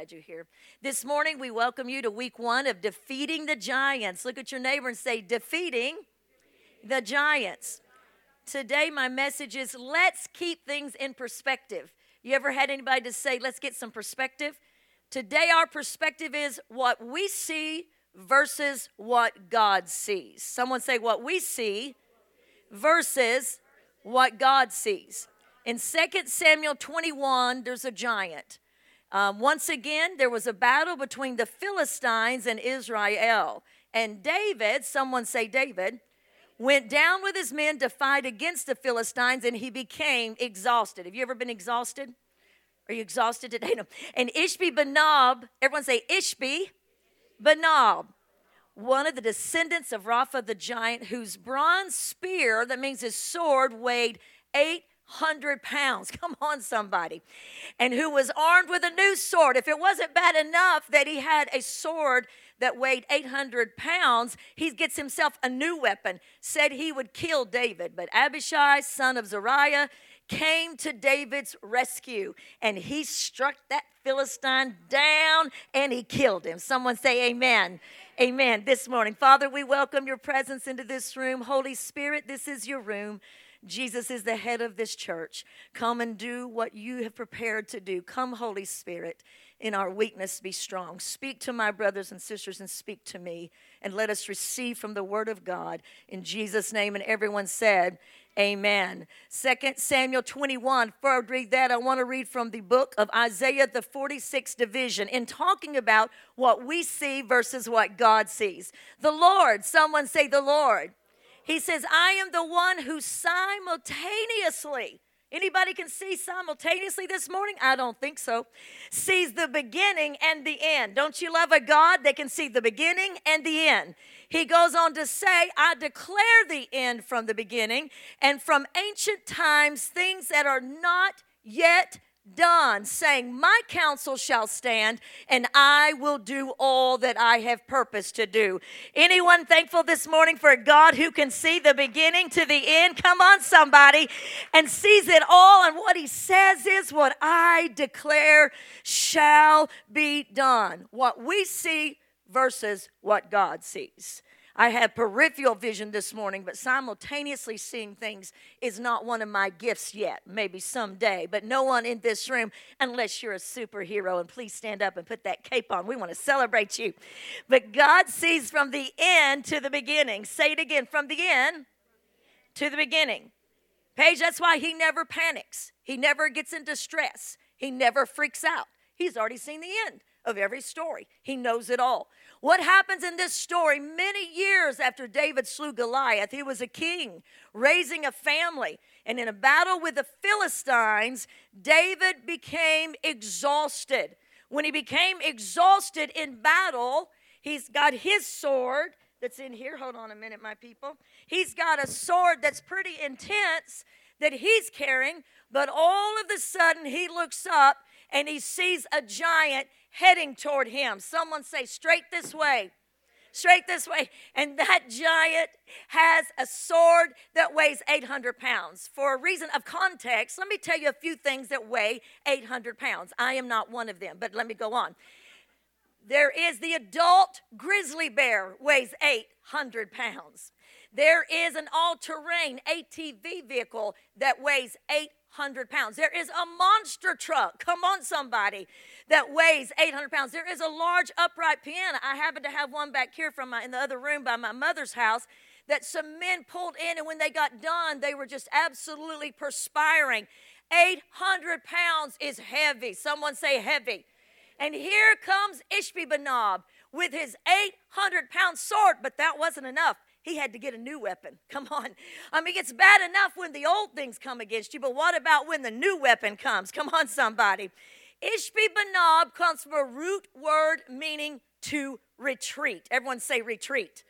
glad you're here. This morning, we welcome you to week one of Defeating the Giants. Look at your neighbor and say, Defeating the Giants. Today, my message is let's keep things in perspective. You ever had anybody to say, let's get some perspective? Today, our perspective is what we see versus what God sees. Someone say, what we see versus what God sees. In 2 Samuel 21, there's a giant. Um, once again, there was a battle between the Philistines and Israel. And David, someone say David, went down with his men to fight against the Philistines and he became exhausted. Have you ever been exhausted? Are you exhausted today? No. And Ishbi Benob, everyone say Ishbi Benob, one of the descendants of Rapha the giant, whose bronze spear, that means his sword, weighed 800 pounds. Come on, somebody. And who was armed with a new sword. If it wasn't bad enough that he had a sword that weighed 800 pounds, he gets himself a new weapon, said he would kill David. But Abishai, son of Zeruiah, came to David's rescue and he struck that Philistine down and he killed him. Someone say, Amen. Amen. This morning, Father, we welcome your presence into this room. Holy Spirit, this is your room. Jesus is the head of this church. Come and do what you have prepared to do. Come, Holy Spirit, in our weakness be strong. Speak to my brothers and sisters and speak to me, and let us receive from the word of God in Jesus' name. And everyone said, Amen. Second Samuel 21. Before I read that, I want to read from the book of Isaiah, the 46th division, in talking about what we see versus what God sees. The Lord, someone say, The Lord. He says, I am the one who simultaneously Anybody can see simultaneously this morning? I don't think so. Sees the beginning and the end. Don't you love a God that can see the beginning and the end? He goes on to say, I declare the end from the beginning and from ancient times things that are not yet done, saying, My counsel shall stand, and I will do all that I have purposed to do. Anyone thankful this morning for a God who can see the beginning to the end? Come on, somebody, and sees it all. And what he says is, What I declare shall be done. What we see versus what God sees. I have peripheral vision this morning, but simultaneously seeing things is not one of my gifts yet. Maybe someday, but no one in this room, unless you're a superhero, and please stand up and put that cape on. We want to celebrate you. But God sees from the end to the beginning. Say it again from the end to the beginning. Paige, that's why he never panics, he never gets into stress, he never freaks out. He's already seen the end of every story, he knows it all. What happens in this story many years after David slew Goliath? He was a king raising a family. And in a battle with the Philistines, David became exhausted. When he became exhausted in battle, he's got his sword that's in here. Hold on a minute, my people. He's got a sword that's pretty intense that he's carrying, but all of a sudden he looks up and he sees a giant heading toward him. Someone say, straight this way. Straight this way. And that giant has a sword that weighs 800 pounds. For a reason of context, let me tell you a few things that weigh 800 pounds. I am not one of them, but let me go on. There is the adult grizzly bear, weighs 800 pounds. There is an all terrain ATV vehicle that weighs 800 pounds. There is a monster truck, come on, somebody, that weighs 800 pounds. There is a large upright piano. I happen to have one back here from my, in the other room by my mother's house that some men pulled in, and when they got done, they were just absolutely perspiring. 800 pounds is heavy. Someone say heavy. And here comes Ishbi Benob with his 800 pound sword, but that wasn't enough. He had to get a new weapon. Come on. I mean, it's bad enough when the old things come against you, but what about when the new weapon comes? Come on, somebody. Ishbi Benob comes from a root word meaning to retreat. Everyone say retreat.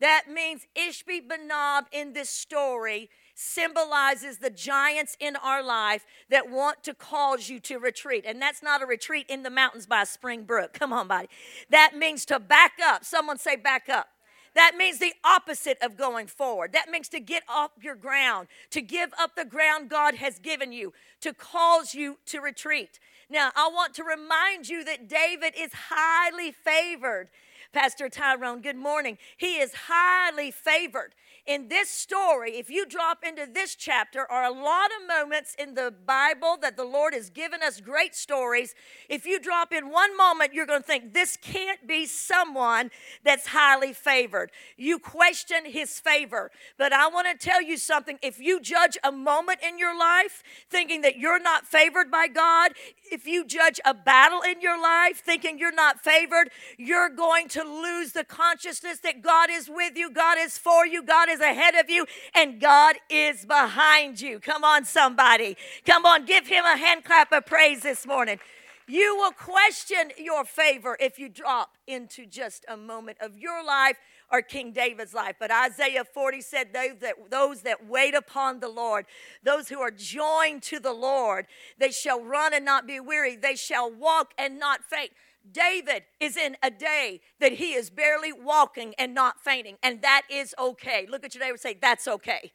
That means Ishbi Benob in this story symbolizes the giants in our life that want to cause you to retreat. And that's not a retreat in the mountains by a Spring Brook. Come on, buddy. That means to back up. Someone say back up. That means the opposite of going forward. That means to get off your ground, to give up the ground God has given you, to cause you to retreat. Now, I want to remind you that David is highly favored. Pastor Tyrone, good morning. He is highly favored in this story, if you drop into this chapter, are a lot of moments in the Bible that the Lord has given us great stories. If you drop in one moment, you're going to think, this can't be someone that's highly favored. You question his favor. But I want to tell you something. If you judge a moment in your life thinking that you're not favored by God, if you judge a battle in your life thinking you're not favored, you're going to lose the consciousness that God is with you, God is for you, God is ahead of you, and God is behind you. Come on, somebody. Come on, give him a hand clap of praise this morning. You will question your favor if you drop into just a moment of your life or King David's life. But Isaiah 40 said, those that, those that wait upon the Lord, those who are joined to the Lord, they shall run and not be weary, they shall walk and not faint. David is in a day that he is barely walking and not fainting, and that is okay. Look at your neighbor and say, That's okay.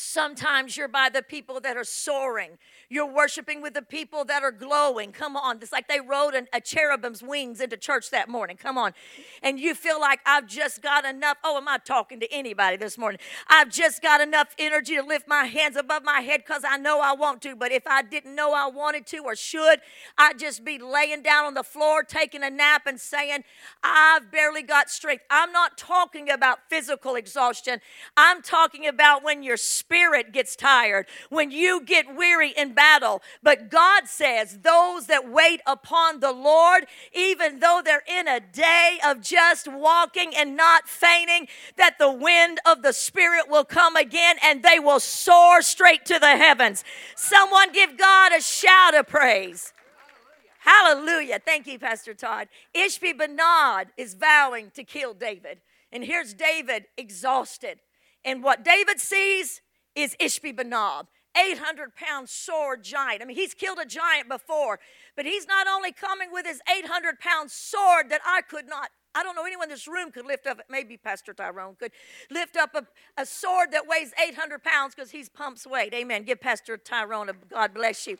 Sometimes you're by the people that are soaring. You're worshiping with the people that are glowing. Come on. It's like they rode an, a cherubim's wings into church that morning. Come on. And you feel like I've just got enough. Oh, am I talking to anybody this morning? I've just got enough energy to lift my hands above my head because I know I want to. But if I didn't know I wanted to or should, I'd just be laying down on the floor, taking a nap, and saying, I've barely got strength. I'm not talking about physical exhaustion. I'm talking about when your spirit gets tired, when you get weary in battle. But God says, those that wait upon the Lord, even though they're in a day of just walking and not fainting, that the wind of the Spirit will come again and they will soar straight to the heavens. Someone give God a shout of praise. Hallelujah. Thank you, Pastor Todd. Ishbi Benob is vowing to kill David. And here's David exhausted. And what David sees is Ishbi Benob. 800 pound sword giant. I mean, he's killed a giant before, but he's not only coming with his 800 pound sword that I could not. I don't know anyone in this room could lift up, maybe Pastor Tyrone could lift up a, a sword that weighs 800 pounds because he's pumps weight. Amen. Give Pastor Tyrone a God bless you.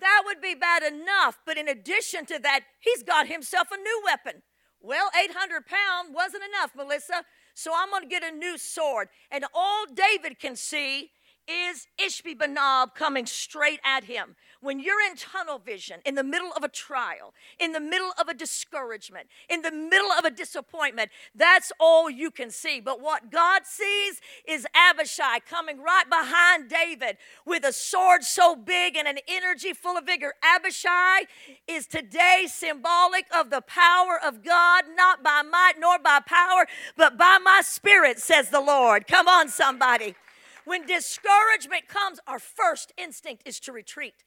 That would be bad enough, but in addition to that, he's got himself a new weapon. Well, 800 pound wasn't enough, Melissa. So I'm going to get a new sword. And all David can see is Ishbi Benob coming straight at him. When you're in tunnel vision, in the middle of a trial, in the middle of a discouragement, in the middle of a disappointment, that's all you can see. But what God sees is Abishai coming right behind David with a sword so big and an energy full of vigor. Abishai is today symbolic of the power of God, not by might nor by power, but by my spirit, says the Lord. Come on, somebody. When discouragement comes, our first instinct is to retreat.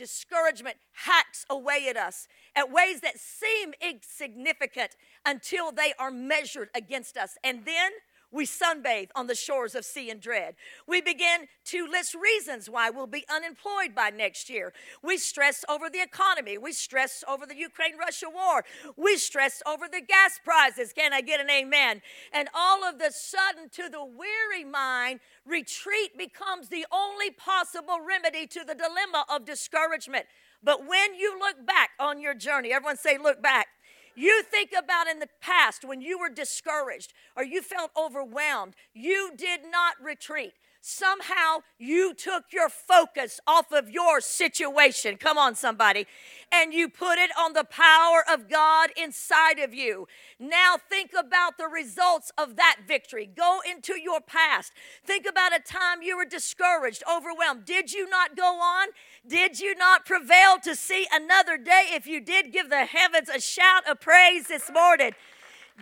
Discouragement hacks away at us at ways that seem insignificant until they are measured against us. And then we sunbathe on the shores of sea and dread. We begin to list reasons why we'll be unemployed by next year. We stress over the economy. We stress over the Ukraine Russia war. We stress over the gas prices. Can I get an amen? And all of the sudden, to the weary mind, retreat becomes the only possible remedy to the dilemma of discouragement. But when you look back on your journey, everyone say, look back. You think about in the past when you were discouraged or you felt overwhelmed, you did not retreat. Somehow you took your focus off of your situation. Come on, somebody. And you put it on the power of God inside of you. Now think about the results of that victory. Go into your past. Think about a time you were discouraged, overwhelmed. Did you not go on? Did you not prevail to see another day? If you did, give the heavens a shout of praise this morning.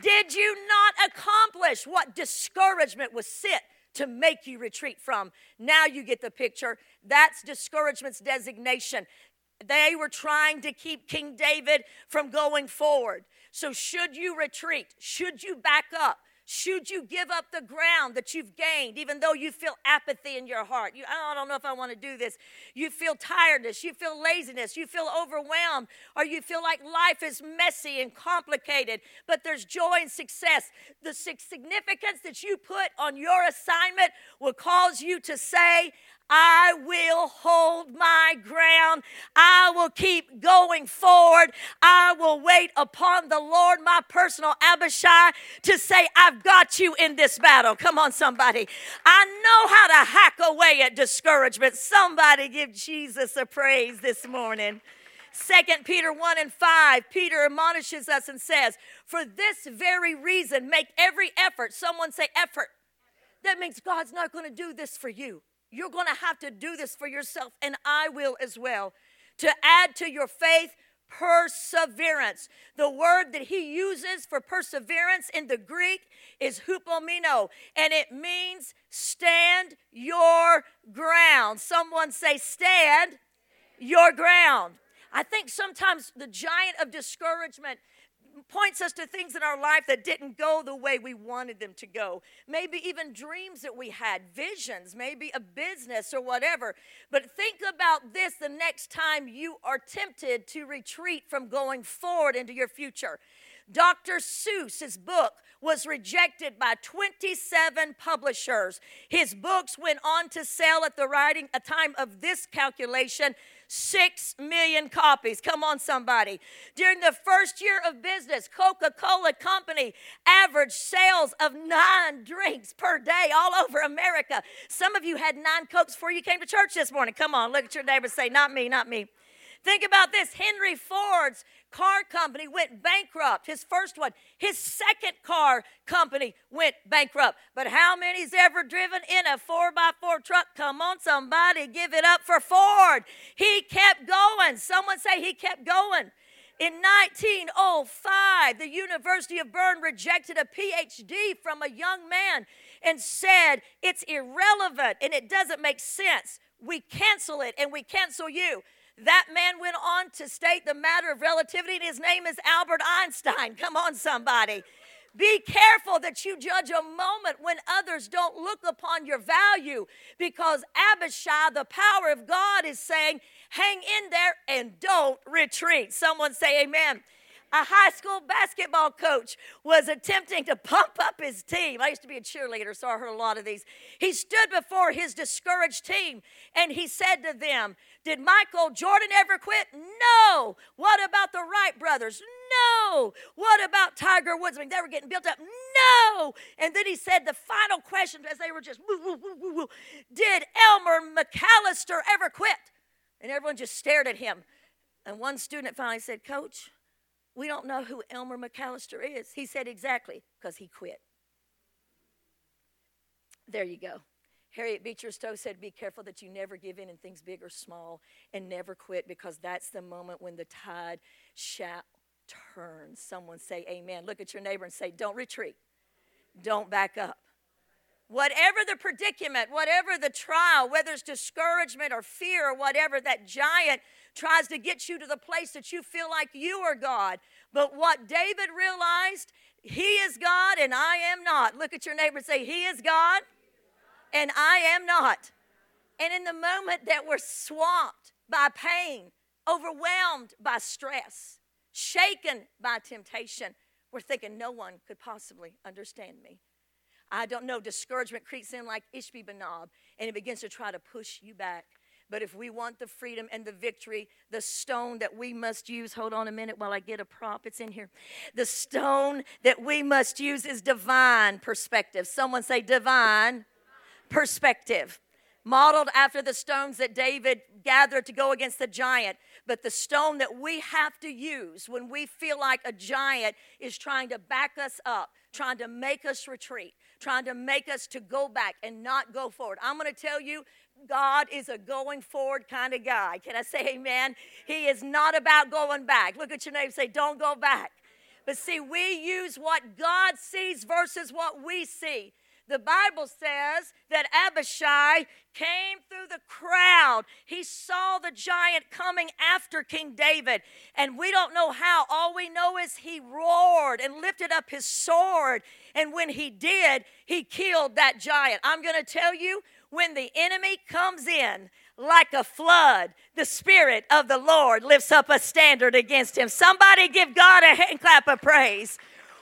Did you not accomplish what discouragement was sit to make you retreat from? Now you get the picture. That's discouragement's designation. They were trying to keep King David from going forward. So, should you retreat? Should you back up? Should you give up the ground that you've gained, even though you feel apathy in your heart? You, oh, I don't know if I want to do this. You feel tiredness, you feel laziness, you feel overwhelmed, or you feel like life is messy and complicated, but there's joy and success. The significance that you put on your assignment will cause you to say, I will hold my ground. I will keep going forward. I will wait upon the Lord, my personal Abishai, to say, I've got you in this battle. Come on, somebody. I know how to hack away at discouragement. Somebody give Jesus a praise this morning. Second Peter 1 and 5, Peter admonishes us and says, For this very reason, make every effort. Someone say effort. That means God's not going to do this for you. You're going to have to do this for yourself, and I will as well. To add to your faith, perseverance. The word that he uses for perseverance in the Greek is hupomeno, and it means stand your ground. Someone say, stand your ground. I think sometimes the giant of discouragement points us to things in our life that didn't go the way we wanted them to go. Maybe even dreams that we had, visions, maybe a business or whatever. But think about this the next time you are tempted to retreat from going forward into your future. Dr. Seuss's book was rejected by 27 publishers. His books went on to sell at the writing a time of this calculation Six million copies. Come on, somebody. During the first year of business, Coca Cola Company averaged sales of nine drinks per day all over America. Some of you had nine Cokes before you came to church this morning. Come on, look at your neighbor say, Not me, not me. Think about this Henry Ford's car company went bankrupt. His first one. His second car company went bankrupt. But how many's ever driven in a 4x4 truck? Come on, somebody, give it up for Ford. He kept going. Someone say he kept going. In 1905, the University of Bern rejected a PhD from a young man and said it's irrelevant and it doesn't make sense. We cancel it and we cancel you. That man went on to state the matter of relativity, and his name is Albert Einstein. Come on, somebody. Be careful that you judge a moment when others don't look upon your value because Abishai, the power of God, is saying, hang in there and don't retreat. Someone say, Amen a high school basketball coach was attempting to pump up his team. I used to be a cheerleader, so I heard a lot of these. He stood before his discouraged team and he said to them, Did Michael Jordan ever quit? No. What about the Wright brothers? No. What about Tiger Woods? I mean, they were getting built up. No. And then he said the final question as they were just woo, woo, woo, woo, woo. Did Elmer McAllister ever quit? And everyone just stared at him. And one student finally said, Coach, we don't know who Elmer McAllister is. He said exactly, because he quit. There you go. Harriet Beecher Stowe said, Be careful that you never give in in things big or small and never quit because that's the moment when the tide shall turn. Someone say, Amen. Look at your neighbor and say, Don't retreat, don't back up. Whatever the predicament, whatever the trial, whether it's discouragement or fear or whatever, that giant tries to get you to the place that you feel like you are God. But what David realized, he is God and I am not. Look at your neighbor and say, He is God and I am not. And in the moment that we're swamped by pain, overwhelmed by stress, shaken by temptation, we're thinking no one could possibly understand me. I don't know, discouragement creeps in like Ishbi Benob and it begins to try to push you back. But if we want the freedom and the victory, the stone that we must use, hold on a minute while I get a prop, it's in here. The stone that we must use is divine perspective. Someone say divine perspective. Modeled after the stones that David gathered to go against the giant. But the stone that we have to use when we feel like a giant is trying to back us up, trying to make us retreat, trying to make us to go back and not go forward. I'm going to tell you, God is a going forward kind of guy. Can I say amen? He is not about going back. Look at your name say, Don't go back. But see, we use what God sees versus what we see. The Bible says that Abishai came through the crowd. He saw the giant coming after King David. And we don't know how. All we know is he roared and lifted up his sword. And when he did, he killed that giant. I'm going to tell you, when the enemy comes in like a flood, the Spirit of the Lord lifts up a standard against him. Somebody give God a hand clap of praise.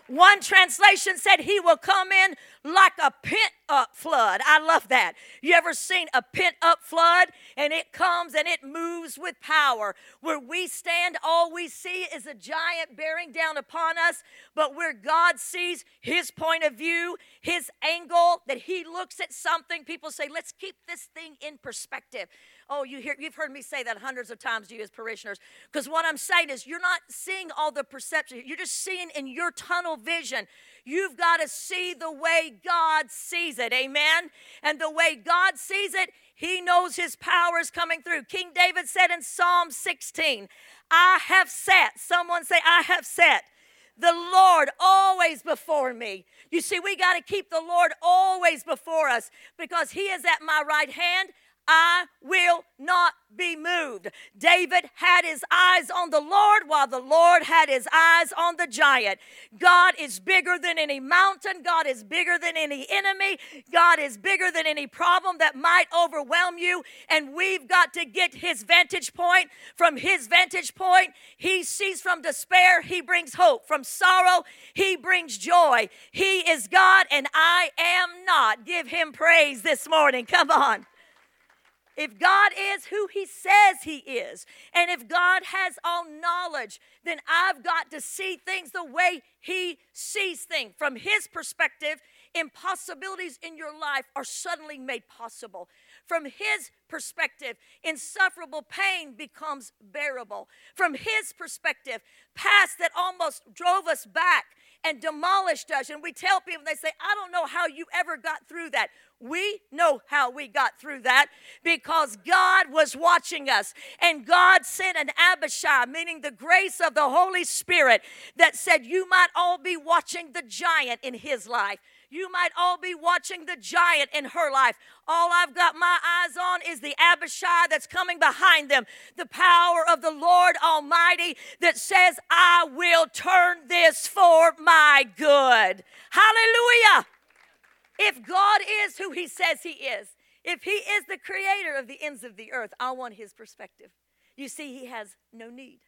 One translation said he will come in like a pent up flood. I love that. You ever seen a pent up flood and it comes and it moves with power? Where we stand, all we see is a giant bearing down upon us, but where God sees his point of view, his angle, that he looks at something, people say, let's keep this thing in perspective. Oh, you hear, you've heard me say that hundreds of times to you as parishioners. Because what I'm saying is, you're not seeing all the perception. You're just seeing in your tunnel vision. You've got to see the way God sees it. Amen. And the way God sees it, He knows His power is coming through. King David said in Psalm 16, I have set, someone say, I have set the Lord always before me. You see, we got to keep the Lord always before us because He is at my right hand. I will not be moved. David had his eyes on the Lord while the Lord had his eyes on the giant. God is bigger than any mountain. God is bigger than any enemy. God is bigger than any problem that might overwhelm you. And we've got to get his vantage point. From his vantage point, he sees from despair, he brings hope. From sorrow, he brings joy. He is God and I am not. Give him praise this morning. Come on. If God is who He says He is, and if God has all knowledge, then I've got to see things the way He sees things. From His perspective, impossibilities in your life are suddenly made possible. From His perspective, insufferable pain becomes bearable. From His perspective, past that almost drove us back and demolished us. And we tell people, they say, I don't know how you ever got through that. We know how we got through that because God was watching us. And God sent an Abishai, meaning the grace of the Holy Spirit, that said, You might all be watching the giant in his life. You might all be watching the giant in her life. All I've got my eyes on is the Abishai that's coming behind them, the power of the Lord Almighty that says, I will turn this for my good. Hallelujah. If God is who He says He is, if He is the creator of the ends of the earth, I want His perspective. You see, He has no need.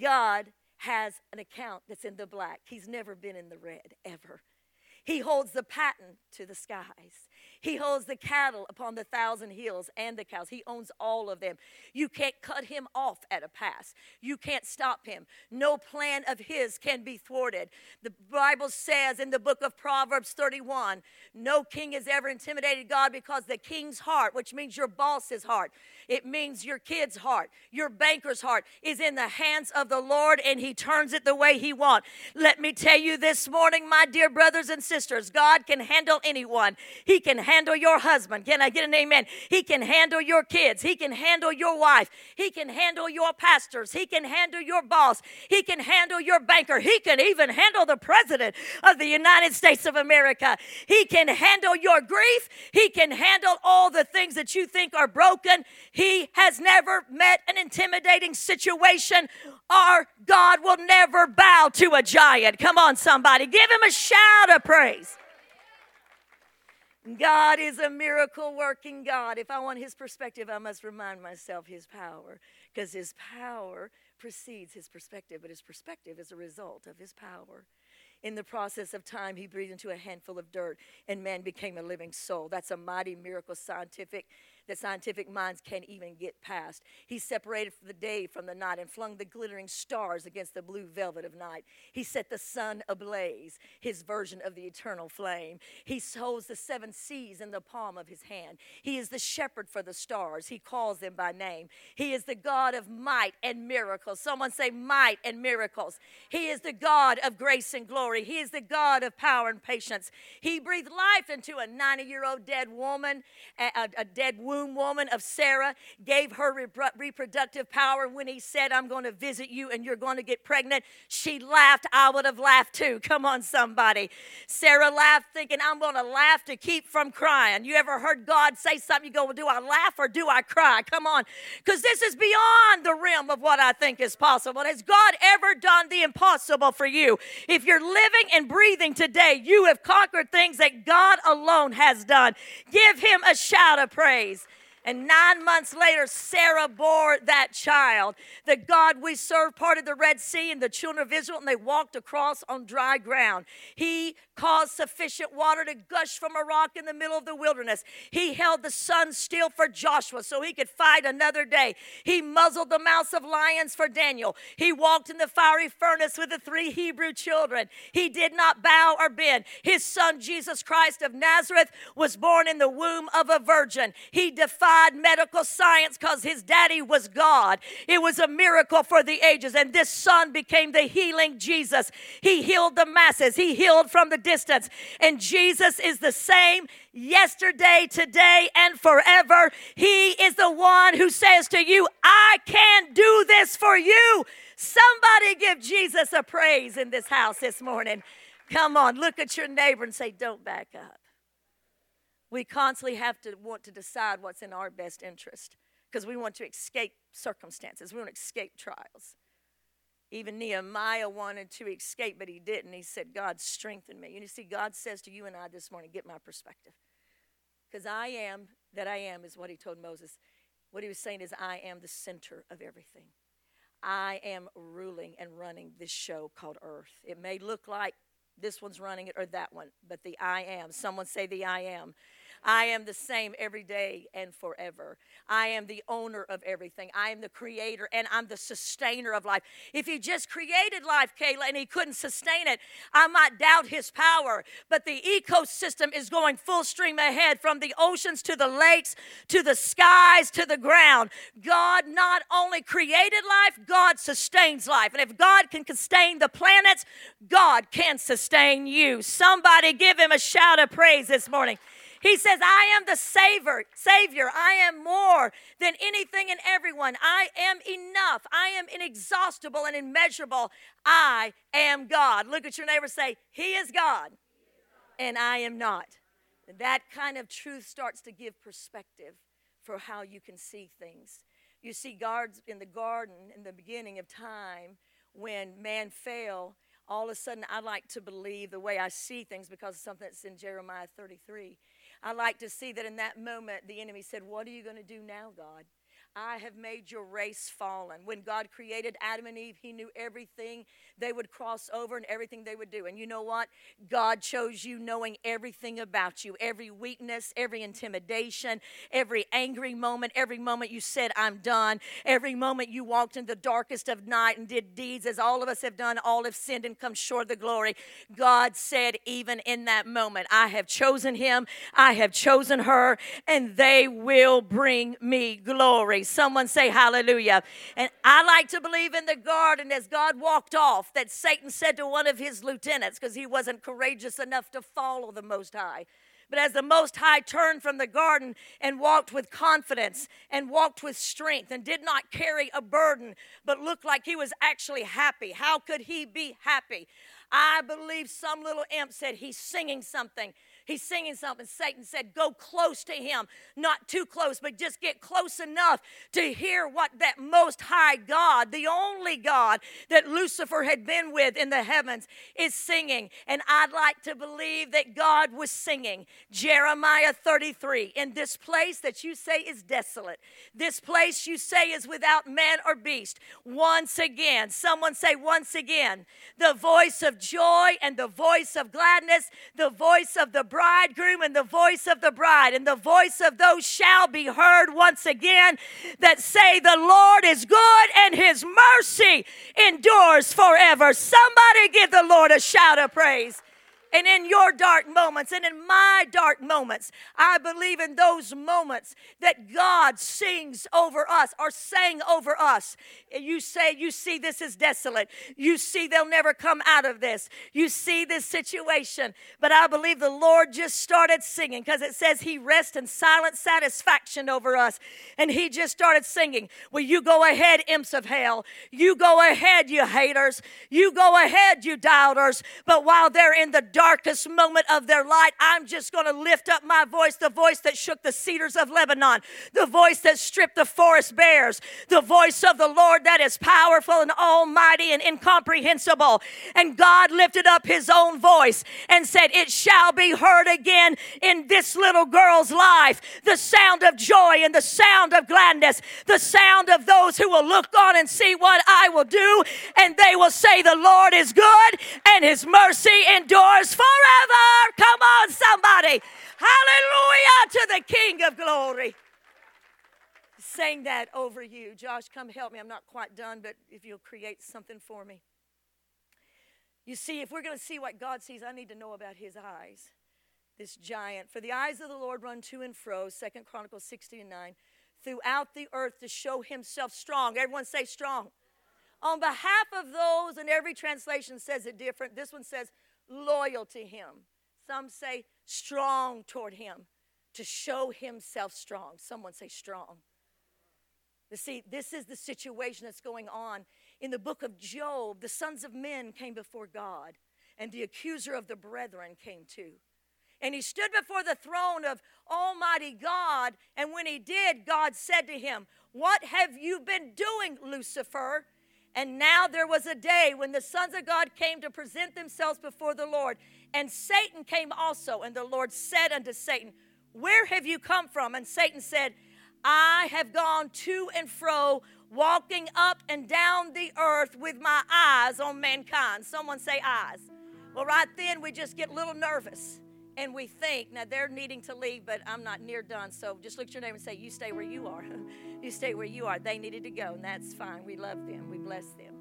God has an account that's in the black, He's never been in the red, ever. He holds the patent to the skies. He holds the cattle upon the thousand hills and the cows. He owns all of them. You can't cut him off at a pass. You can't stop him. No plan of his can be thwarted. The Bible says in the book of Proverbs 31 no king has ever intimidated God because the king's heart, which means your boss's heart, it means your kid's heart, your banker's heart, is in the hands of the Lord and he turns it the way he wants. Let me tell you this morning, my dear brothers and sisters, God can handle anyone. He can handle your husband. Can I get an amen? He can handle your kids. He can handle your wife. He can handle your pastors. He can handle your boss. He can handle your banker. He can even handle the president of the United States of America. He can handle your grief. He can handle all the things that you think are broken. He has never met an intimidating situation. Our God will never bow to a giant. Come on, somebody. Give him a shout of praise. God is a miracle working God. If I want his perspective, I must remind myself his power because his power precedes his perspective, but his perspective is a result of his power. In the process of time, he breathed into a handful of dirt and man became a living soul. That's a mighty miracle, scientific that scientific minds can't even get past. He separated the day from the night and flung the glittering stars against the blue velvet of night. He set the sun ablaze, his version of the eternal flame. He holds the seven seas in the palm of his hand. He is the shepherd for the stars. He calls them by name. He is the God of might and miracles. Someone say, might and miracles. He is the God of grace and glory. He is the God of power and patience. He breathed life into a 90 year old dead woman, a, a dead womb womb woman of Sarah gave her reproductive power. When he said, I'm going to visit you and you're going to get pregnant, she laughed. I would have laughed too. Come on, somebody. Sarah laughed, thinking, I'm going to laugh to keep from crying. You ever heard God say something? You go, well, Do I laugh or do I cry? Come on. Because this is beyond the realm of what I think is possible. Has God ever done the impossible for you? If you're living and breathing today, you have conquered things that God alone has done. Give him a shout of praise. And nine months later, Sarah bore that child. The God we serve parted the Red Sea and the children of Israel, and they walked across on dry ground. He caused sufficient water to gush from a rock in the middle of the wilderness. He held the sun still for Joshua so he could fight another day. He muzzled the mouths of lions for Daniel. He walked in the fiery furnace with the three Hebrew children. He did not bow or bend. His son, Jesus Christ of Nazareth, was born in the womb of a virgin. He defied medical science because his daddy was God. It was a miracle for the ages. And this son became the healing Jesus. He healed the masses, he healed from the distance. And Jesus is the same yesterday, today, and forever. He is the one who says to you, I can do this for you. Somebody give Jesus a praise in this house this morning. Come on, look at your neighbor and say, Don't back up. We constantly have to want to decide what's in our best interest because we want to escape circumstances, we want to escape trials. Even Nehemiah wanted to escape, but he didn't. He said, God, strengthen me. And you see, God says to you and I this morning, get my perspective. Because I am that I am, is what he told Moses. What he was saying is, I am the center of everything. I am ruling and running this show called Earth. It may look like this one's running it or that one, but the I am. Someone say the I am. I am the same every day and forever. I am the owner of everything. I am the creator and I'm the sustainer of life. If he just created life, Kayla, and he couldn't sustain it, I might doubt his power. But the ecosystem is going full stream ahead from the oceans to the lakes to the skies to the ground. God not only created life, God sustains life. And if God can sustain the planets, God can sustain you. Somebody give him a shout of praise this morning. He says, I am the Savior, Savior. I am more than anything and everyone. I am enough. I am inexhaustible and immeasurable. I am God. Look at your neighbor say, He is God, and I am not. That kind of truth starts to give perspective for how you can see things. You see, guards in the garden in the beginning of time when man fell all of a sudden I like to believe the way I see things because of something that's in Jeremiah 33. I like to see that in that moment, the enemy said, What are you going to do now, God? I have made your race fallen. When God created Adam and Eve, He knew everything they would cross over and everything they would do. And you know what? God chose you knowing everything about you every weakness, every intimidation, every angry moment, every moment you said, I'm done, every moment you walked in the darkest of night and did deeds as all of us have done, all have sinned and come short of the glory. God said, even in that moment, I have chosen him, I have chosen her, and they will bring me Someone say hallelujah. And I like to believe in the garden as God walked off that Satan said to one of his lieutenants, because he wasn't courageous enough to follow the Most High. But as the Most High turned from the garden and walked with confidence and walked with strength and did not carry a burden, but looked like he was actually happy, how could he be happy? I believe some little imp said he's singing something He's singing something. Satan said, Go close to him. Not too close, but just get close enough to hear what that most high God, the only God that Lucifer had been with in the heavens, is singing. And I'd like to believe that God was singing. Jeremiah 33 In this place that you say is desolate, this place you say is without man or beast, once again, someone say, once again, the voice of joy and the voice of gladness, the voice of the bridegroom and the voice of the bride, and the voice of those shall be heard once again that say, The Lord is good and his mercy endures forever. Somebody give the Lord a shout of praise. And in your dark moments and in my dark moments, I believe in those moments that God sings over us or sang over us. You say, You see, this is desolate. You see, they'll never come out of this. You see this situation. But I believe the Lord just started singing because it says He rests in silent satisfaction over us. And He just started singing. Well, you go ahead, imps of hell. You go ahead, you haters. You go ahead, you doubters. But while they're in the darkest moment of their light, I'm just going to lift up my voice, the voice that shook the cedars of Lebanon, the voice that stripped the forest bears, the voice of the Lord that is powerful and almighty and incomprehensible. And God lifted up his own voice and said, It shall be heard again in this little girl's life the sound of joy and the sound of gladness, the sound of those who will look on and see what I will do, and they will say, The Lord is good and his mercy endures forever. Come on, somebody. Hallelujah to the King of glory. Saying that over you. Josh, come help me. I'm not quite done, but if you'll create something for me. You see, if we're going to see what God sees, I need to know about his eyes. This giant. For the eyes of the Lord run to and fro, Second Chronicles 60 and 9, throughout the earth to show himself strong. Everyone say strong. On behalf of those, and every translation says it different. This one says loyal to him. Some say strong toward him, to show himself strong. Someone say strong. You see, this is the situation that's going on. In the book of Job, the sons of men came before God, and the accuser of the brethren came too. And he stood before the throne of Almighty God, and when he did, God said to him, What have you been doing, Lucifer? And now there was a day when the sons of God came to present themselves before the Lord. And Satan came also. And the Lord said unto Satan, Where have you come from? And Satan said, I have gone to and fro, walking up and down the earth with my eyes on mankind. Someone say eyes. Well, right then we just get a little nervous and we think, now they're needing to leave, but I'm not near done. So just look at your neighbor and say, You stay where you are. you stay where you are. They needed to go, and that's fine. We love them, we bless them.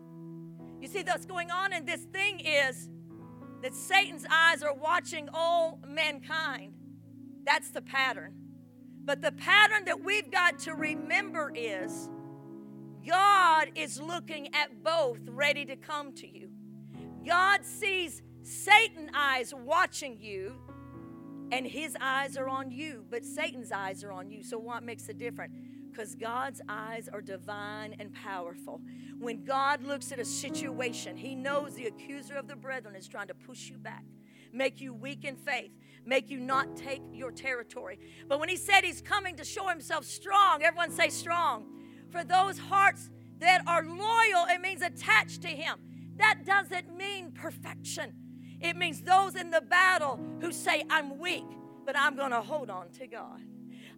You see, what's going on in this thing is that Satan's eyes are watching all mankind. That's the pattern. But the pattern that we've got to remember is God is looking at both, ready to come to you. God sees Satan eyes watching you and his eyes are on you, but Satan's eyes are on you. So, what makes it difference? Because God's eyes are divine and powerful. When God looks at a situation, He knows the accuser of the brethren is trying to push you back, make you weak in faith, make you not take your territory. But when He said He's coming to show Himself strong, everyone say strong. For those hearts that are loyal, it means attached to Him. That doesn't mean perfection. It means those in the battle who say, I'm weak, but I'm going to hold on to God.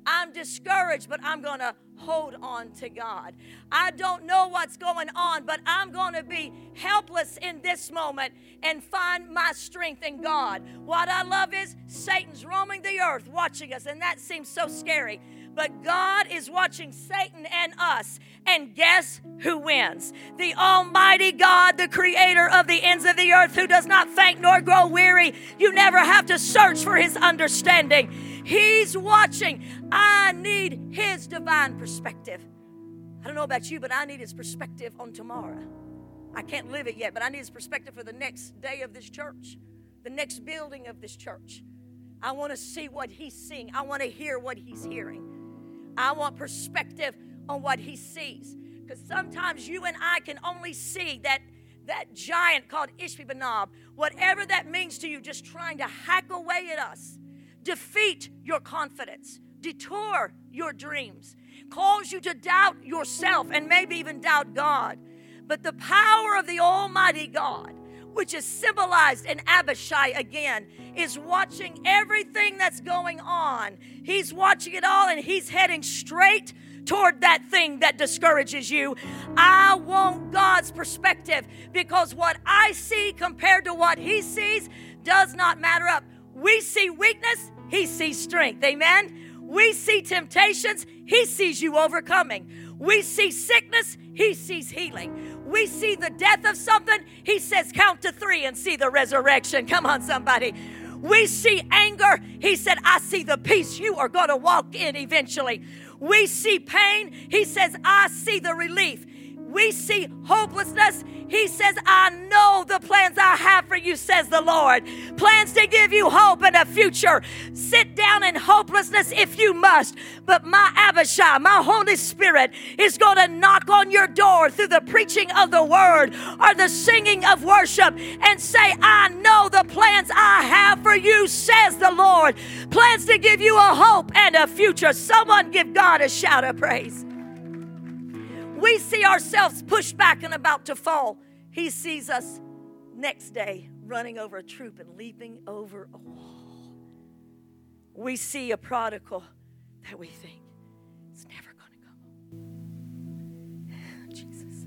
I'm discouraged, but I'm going to hold on to God. I don't know what's going on, but I'm going to be helpless in this moment and find my strength in God. What I love is Satan's roaming the earth watching us, and that seems so scary. But God is watching Satan and us. And guess who wins? The Almighty God, the creator of the ends of the earth, who does not faint nor grow weary. You never have to search for his understanding. He's watching. I need his divine perspective. I don't know about you, but I need his perspective on tomorrow. I can't live it yet, but I need his perspective for the next day of this church, the next building of this church. I want to see what he's seeing. I want to hear what he's hearing. I want perspective on what he sees. Because sometimes you and I can only see that that giant called Ishbi-benob, whatever that means to you, just trying to hack away at us, defeat your confidence, detour your dreams, cause you to doubt yourself and maybe even doubt God. But the power of the Almighty God which is symbolized in Abishai again, is watching everything that's going on. He's watching it all and he's heading straight toward that thing that discourages you. I want God's perspective because what I see compared to what he sees does not matter up. We see weakness, he sees strength. Amen. We see temptations, he sees you overcoming. We see sickness, he sees healing we see the death of something, he says, count to three and see the resurrection. Come on, somebody. We see anger, he said, I see the peace you are going to walk in eventually. We see pain, he says, I see the relief. We see hopelessness, he says, I know the plans I have for you, says the Lord. Plans to give you hope and a future. Sit down in hopelessness if you must. But my Abishai, my Holy Spirit, is going to knock on your door through the preaching of the word or the singing of worship and say, I know the plans I have for you, says the Lord. Plans to give you a hope and a future. Someone give God a shout of praise. We see ourselves pushed back and about to fall. He sees us next day running over a troop and leaping over a wall. We see a prodigal that we think is never going to come home. Jesus,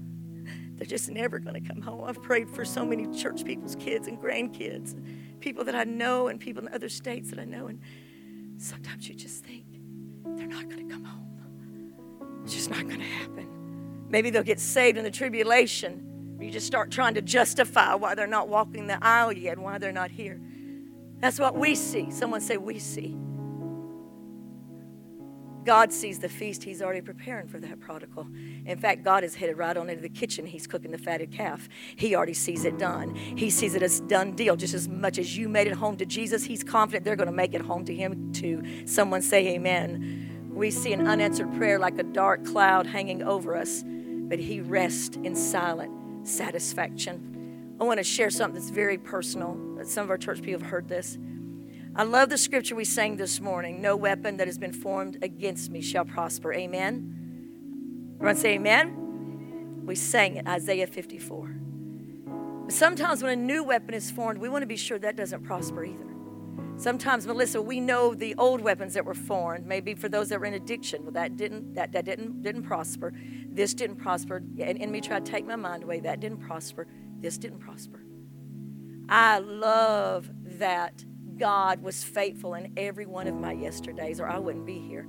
they're just never going to come home. I've prayed for so many church people's kids and grandkids, people that I know and people in other states that I know, and sometimes you just think they're not going to come home. It's just not going to happen. Maybe they'll get saved in the tribulation you just start trying to justify why they're not walking the aisle yet, why they're not here. That's what we see. Someone say, We see. God sees the feast He's already preparing for that prodigal. In fact, God is headed right on into the kitchen. He's cooking the fatted calf. He already sees it done. He sees it as done deal. Just as much as you made it home to Jesus, He's confident they're going to make it home to Him too. Someone say, Amen. We see an unanswered prayer like a dark cloud hanging over us, but He rests in silent satisfaction. I want to share something that's very personal. Some of our church people have heard this. I love the scripture we sang this morning No weapon that has been formed against me shall prosper. Amen. Everyone say amen. We sang it, Isaiah 54. But sometimes when a new weapon is formed, we want to be sure that doesn't prosper either. Sometimes, Melissa, we know the old weapons that were formed. Maybe for those that were in addiction, well, that didn't that, that didn't didn't prosper. This didn't prosper. An enemy tried to take my mind away. That didn't prosper. This didn't prosper. I love that God was faithful in every one of my yesterdays, or I wouldn't be here.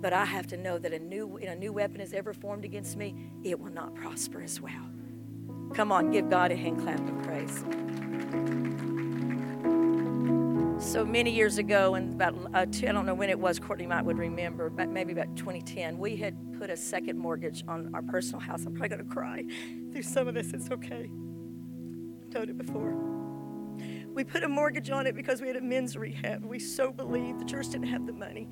But I have to know that a new a new weapon is ever formed against me, it will not prosper as well. Come on, give God a hand clap of praise. So many years ago, and about uh, two, I don't know when it was, Courtney might would remember, but maybe about 2010, we had put a second mortgage on our personal house. I'm probably going to cry through some of this. It's okay. I've told it before. We put a mortgage on it because we had a men's rehab. We so believed the church didn't have the money.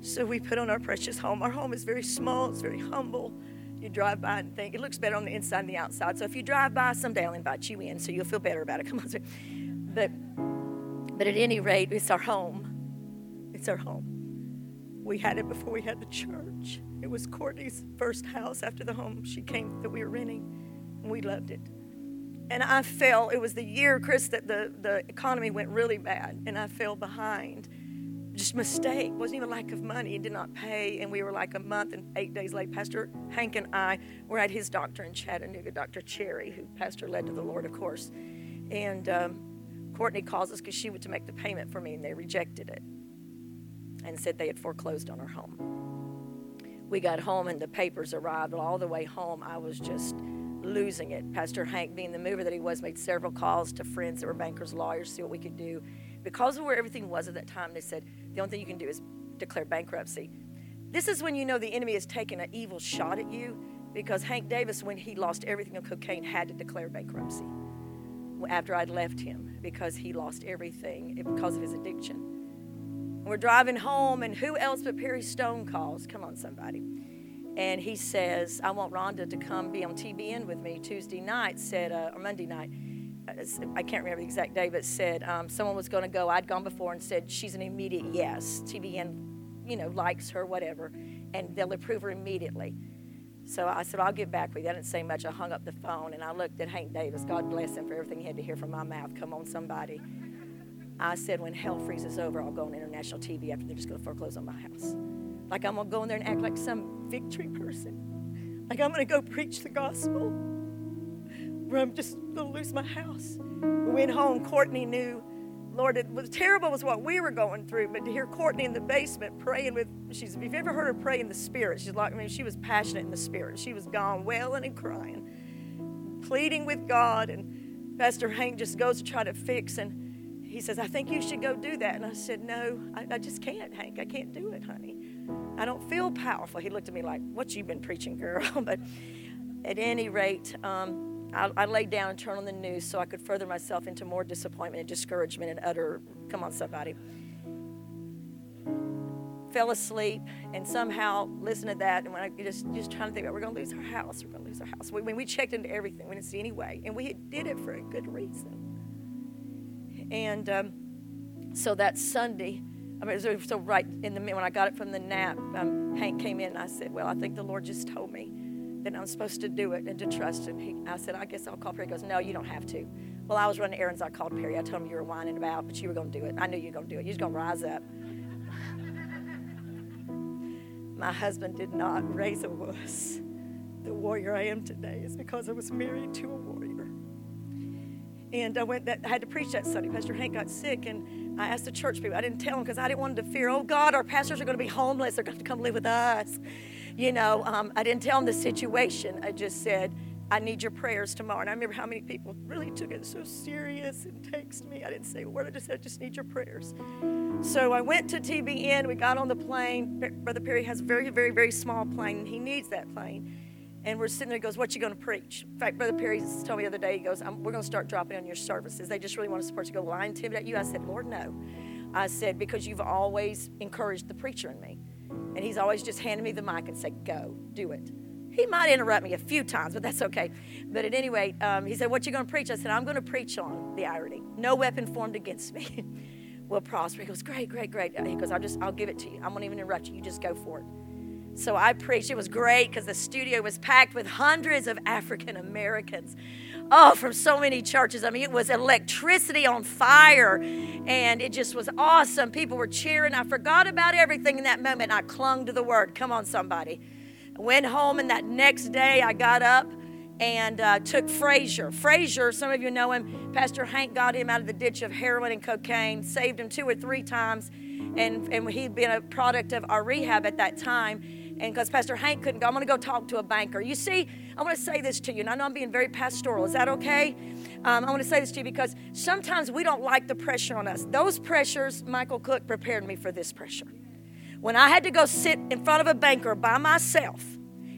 So we put on our precious home. Our home is very small, it's very humble. You drive by and think it looks better on the inside than the outside. So if you drive by, someday I'll invite you in so you'll feel better about it. Come on. But but at any rate, it's our home. It's our home. We had it before we had the church. It was Courtney's first house after the home she came that we were renting, and we loved it. And I fell, it was the year, Chris, that the, the economy went really bad, and I fell behind. Just mistake. Wasn't even lack of money. He did not pay, and we were like a month and eight days late. Pastor Hank and I were at his doctor in Chattanooga, Dr. Cherry, who pastor led to the Lord, of course. And um, Courtney calls us because she went to make the payment for me and they rejected it and said they had foreclosed on her home. We got home and the papers arrived. All the way home, I was just losing it. Pastor Hank, being the mover that he was, made several calls to friends that were bankers, lawyers, see what we could do. Because of where everything was at that time, they said the only thing you can do is declare bankruptcy. This is when you know the enemy is taking an evil shot at you because Hank Davis, when he lost everything on cocaine, had to declare bankruptcy after I'd left him because he lost everything because of his addiction. We're driving home, and who else but Perry Stone calls? Come on, somebody. And he says, I want Rhonda to come be on TBN with me Tuesday night, said, uh, or Monday night. Uh, I can't remember the exact day, but said um, someone was going to go. I'd gone before and said she's an immediate yes. TBN, you know, likes her, whatever, and they'll approve her immediately. So I said, I'll get back with you. I didn't say much. I hung up the phone and I looked at Hank Davis. God bless him for everything he had to hear from my mouth. Come on, somebody. I said, when hell freezes over, I'll go on international TV after they're just going to foreclose on my house. Like I'm going to go in there and act like some victory person. Like I'm going to go preach the gospel. Where I'm just going to lose my house. We went home. Courtney knew Lord, it was terrible was what we were going through, but to hear Courtney in the basement praying with she's if you've ever heard her pray in the spirit, she's like I mean, she was passionate in the spirit. She was gone wailing and crying, pleading with God, and Pastor Hank just goes to try to fix and he says, I think you should go do that. And I said, No, I, I just can't, Hank. I can't do it, honey. I don't feel powerful. He looked at me like, What you been preaching, girl? but at any rate, um, I, I laid down and turned on the news so I could further myself into more disappointment and discouragement and utter, come on, somebody. Fell asleep and somehow listened to that. And when I just, just trying to think about, we're going to lose our house, we're going to lose our house. We, when we checked into everything, we didn't see any way. And we did it for a good reason. And um, so that Sunday, I mean, so right in the when I got it from the nap, um, Hank came in and I said, "Well, I think the Lord just told me that I'm supposed to do it and to trust Him." He, I said, "I guess I'll call Perry." He goes, "No, you don't have to." Well, I was running errands. I called Perry. I told him you were whining about, but you were going to do it. I knew you were going to do it. You're going to rise up. My husband did not raise a wuss. The warrior I am today is because I was married to a warrior. And I went. That, I had to preach that Sunday. Pastor Hank got sick, and I asked the church people. I didn't tell them because I didn't want them to fear. Oh God, our pastors are going to be homeless. They're going to come live with us. You know, um, I didn't tell them the situation. I just said, I need your prayers tomorrow. And I remember how many people really took it so serious and texted me. I didn't say a word. I just said, I just need your prayers. So I went to TBN. We got on the plane. Brother Perry has a very, very, very small plane. And he needs that plane. And we're sitting there, he goes, What you going to preach? In fact, Brother Perry told me the other day, he goes, We're going to start dropping on your services. They just really want to support you. Go, Well, I intimidate you. I said, Lord, no. I said, Because you've always encouraged the preacher in me. And he's always just handed me the mic and said, Go, do it. He might interrupt me a few times, but that's okay. But at any rate, um, he said, What you going to preach? I said, I'm going to preach on the irony. No weapon formed against me will prosper. He goes, Great, great, great. He goes, I'll just, I'll give it to you. I won't even interrupt you. You just go for it. So I preached. It was great because the studio was packed with hundreds of African Americans. Oh, from so many churches. I mean, it was electricity on fire, and it just was awesome. People were cheering. I forgot about everything in that moment. I clung to the word. Come on, somebody. Went home, and that next day I got up and uh, took Frazier. Frazier, some of you know him. Pastor Hank got him out of the ditch of heroin and cocaine, saved him two or three times, and, and he'd been a product of our rehab at that time and because Pastor Hank couldn't go, I'm going to go talk to a banker. You see, I want to say this to you, and I know I'm being very pastoral. Is that okay? Um, I want to say this to you because sometimes we don't like the pressure on us. Those pressures, Michael Cook prepared me for this pressure. When I had to go sit in front of a banker by myself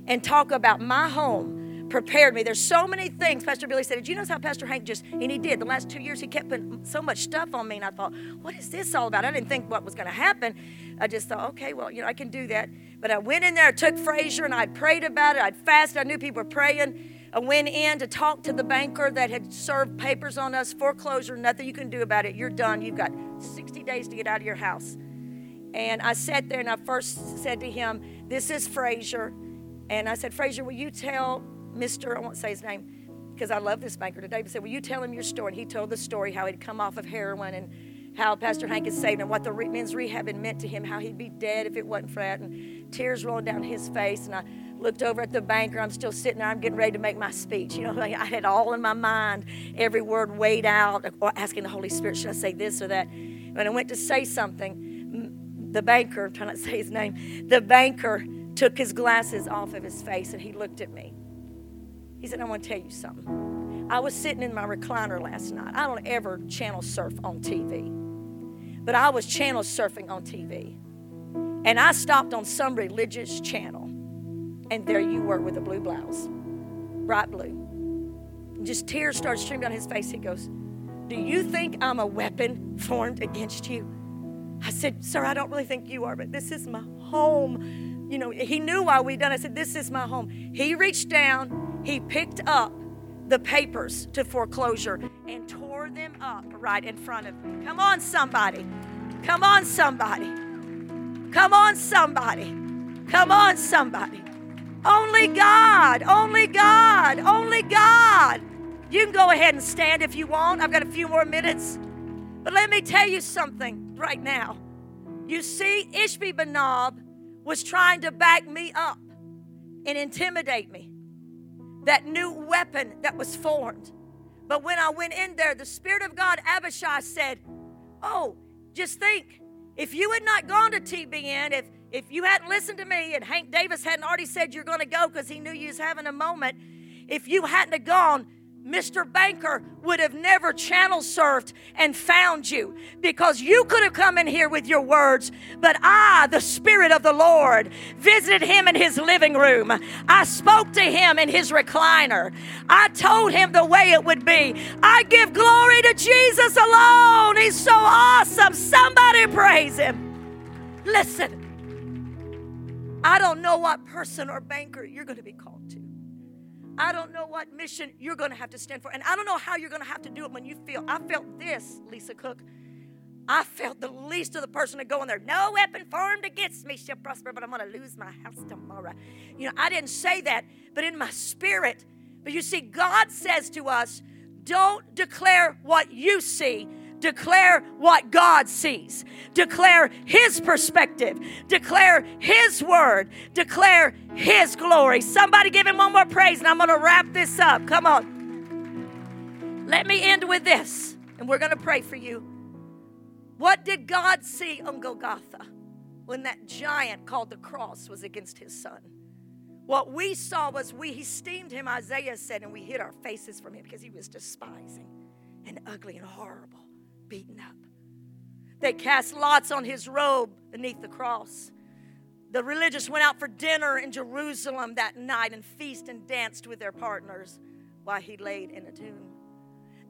and talk about my home, prepared me. There's so many things. Pastor Billy said, Did you notice how Pastor Hank just, and he did, the last two years, he kept putting so much stuff on me. And I thought, What is this all about? I didn't think what was going to happen. I just thought, Okay, well, you know, I can do that. But I went in there, I took Frazier, and I'd prayed about it. I'd fasted. I knew people were praying. I went in to talk to the banker that had served papers on us, foreclosure, nothing you can do about it. You're done. You've got 60 days to get out of your house. And I sat there and I first said to him, This is Frazier. And I said, Frazier, will you tell Mr. I won't say his name because I love this banker today, but said, Will you tell him your story? And he told the story how he'd come off of heroin and how Pastor Hank is saved and what the men's rehab had meant to him, how he'd be dead if it wasn't for that, and tears rolling down his face. And I looked over at the banker. I'm still sitting there. I'm getting ready to make my speech. You know, I had all in my mind, every word weighed out, asking the Holy Spirit, should I say this or that? When I went to say something, the banker, I'm trying to say his name, the banker took his glasses off of his face and he looked at me. He said, I want to tell you something. I was sitting in my recliner last night. I don't ever channel surf on TV, but I was channel surfing on TV. And I stopped on some religious channel, and there you were with a blue blouse, bright blue. And Just tears started streaming down his face. He goes, Do you think I'm a weapon formed against you? I said, Sir, I don't really think you are, but this is my home. You know, he knew why we done. I said, This is my home. He reached down he picked up the papers to foreclosure and tore them up right in front of me. Come on, somebody. Come on, somebody. Come on, somebody. Come on, somebody. Only God, only God, only God. You can go ahead and stand if you want. I've got a few more minutes. But let me tell you something right now. You see, Ishbi Benob was trying to back me up and intimidate me that new weapon that was formed. But when I went in there, the Spirit of God, Abishai, said, Oh, just think, if you had not gone to TBN, if, if you hadn't listened to me, and Hank Davis hadn't already said you're going to go because he knew you was having a moment, if you hadn't have gone, Mr. Banker would have never channel surfed and found you because you could have come in here with your words, but I, the Spirit of the Lord, visited him in his living room. I spoke to him in his recliner. I told him the way it would be. I give glory to Jesus alone. He's so awesome. Somebody praise him. Listen, I don't know what person or banker you're going to be called. I don't know what mission you're going to have to stand for. And I don't know how you're going to have to do it when you feel. I felt this, Lisa Cook. I felt the least of the person to go in there. No weapon formed against me shall prosper, but I'm going to lose my house tomorrow. You know, I didn't say that, but in my spirit. But you see, God says to us, don't declare what you see, Declare what God sees. Declare His perspective. Declare His word. Declare His glory. Somebody give Him one more praise, and I'm going to wrap this up. Come on. Let me end with this, and we're going to pray for you. What did God see on Golgotha when that giant called the cross was against His son? What we saw was we esteemed him, Isaiah said, and we hid our faces from him because he was despising and ugly and horrible beaten up. They cast lots on his robe beneath the cross. The religious went out for dinner in Jerusalem that night and feasted and danced with their partners while he laid in a tomb.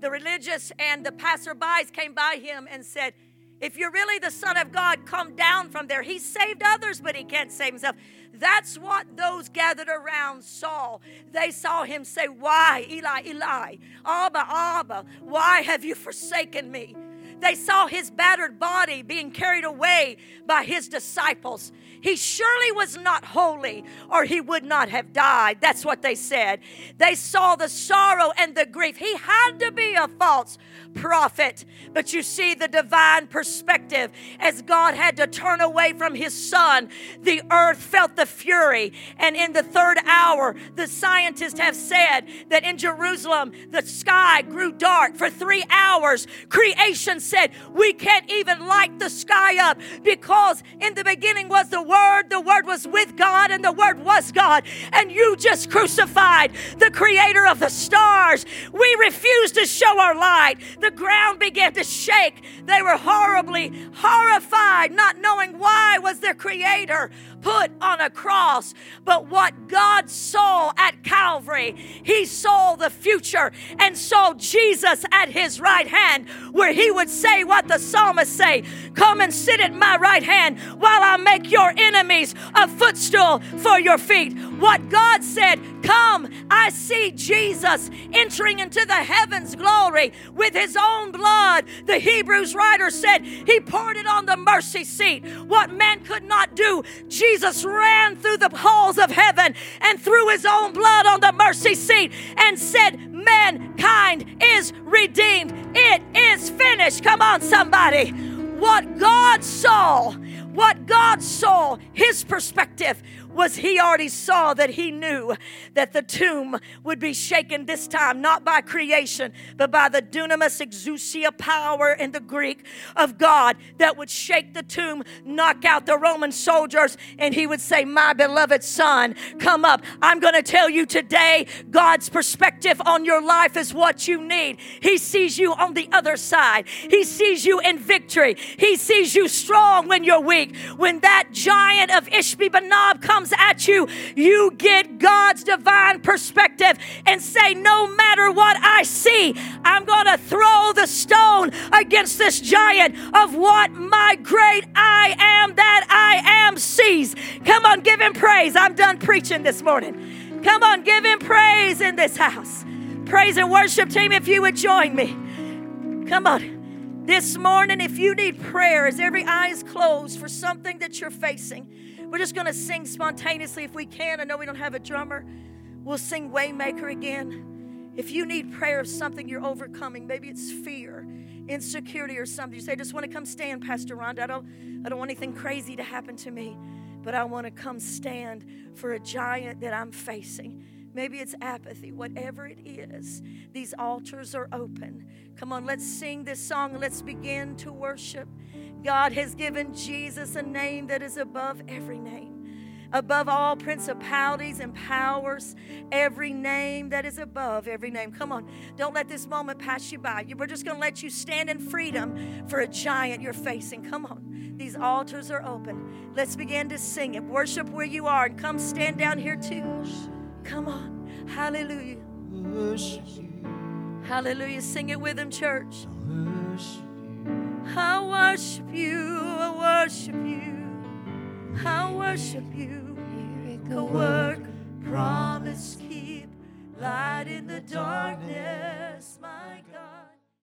The religious and the passerbys came by him and said, If you're really the Son of God, come down from there. He saved others, but he can't save himself. That's what those gathered around saw. They saw him say, Why, Eli, Eli, Abba, Abba, why have you forsaken me? They saw his battered body being carried away by his disciples. He surely was not holy, or he would not have died. That's what they said. They saw the sorrow and the grief. He had to be a false prophet. But you see the divine perspective as God had to turn away from his son, the earth felt the fury. And in the third hour, the scientists have said that in Jerusalem, the sky grew dark for three hours. Creation said, We can't even light the sky up because in the beginning was the Word, the Word was with God, and the Word was God. And you just crucified the creator of the stars. We refuse to show our light. The ground began to shake. They were horribly horrified, not knowing why was their creator put on a cross. But what God saw at Calvary, He saw the future and saw Jesus at His right hand, where He would say what the psalmist say Come and sit at my right hand while I make your enemies a footstool for your feet. What God said, Come, I see Jesus entering into the heavens glory with His own blood. The Hebrews writer said, He poured it on the mercy seat. What man could not do, Jesus Jesus ran through the halls of heaven and threw his own blood on the mercy seat and said, Mankind is redeemed. It is finished. Come on, somebody. What God saw, what God saw, his perspective was he already saw that he knew that the tomb would be shaken this time, not by creation, but by the dunamis exousia power in the Greek of God that would shake the tomb, knock out the Roman soldiers, and he would say, My beloved son, come up. I'm going to tell you today God's perspective on your life is what you need. He sees you on the other side, He sees you in victory, He sees you strong when you're weak. When that giant of Ishbi Benob comes comes at you, you get God's divine perspective and say, No matter what I see, I'm going to throw the stone against this giant of what my great I am that I am sees. Come on, give him praise. I'm done preaching this morning. Come on, give him praise in this house. Praise and worship team, if you would join me. Come on. This morning, if you need prayer, as every eye is closed for something that you're facing, we're just going to sing spontaneously if we can. I know we don't have a drummer. We'll sing Waymaker again. If you need prayer of something you're overcoming, maybe it's fear, insecurity, or something, you say, I just want to come stand, Pastor Rhonda. I don't, I don't want anything crazy to happen to me, but I want to come stand for a giant that I'm facing. Maybe it's apathy, whatever it is. These altars are open. Come on, let's sing this song. Let's begin to worship. God has given Jesus a name that is above every name. above all principalities and powers, every name that is above every name. Come on, don't let this moment pass you by. We're just going to let you stand in freedom for a giant you're facing. Come on, these altars are open. Let's begin to sing it. Worship where you are and come stand down here too. Come on, hallelujah. Hallelujah. Sing it with him, church. I worship you. I worship you. I worship you. Miracle work, promise keep, light in the darkness, my.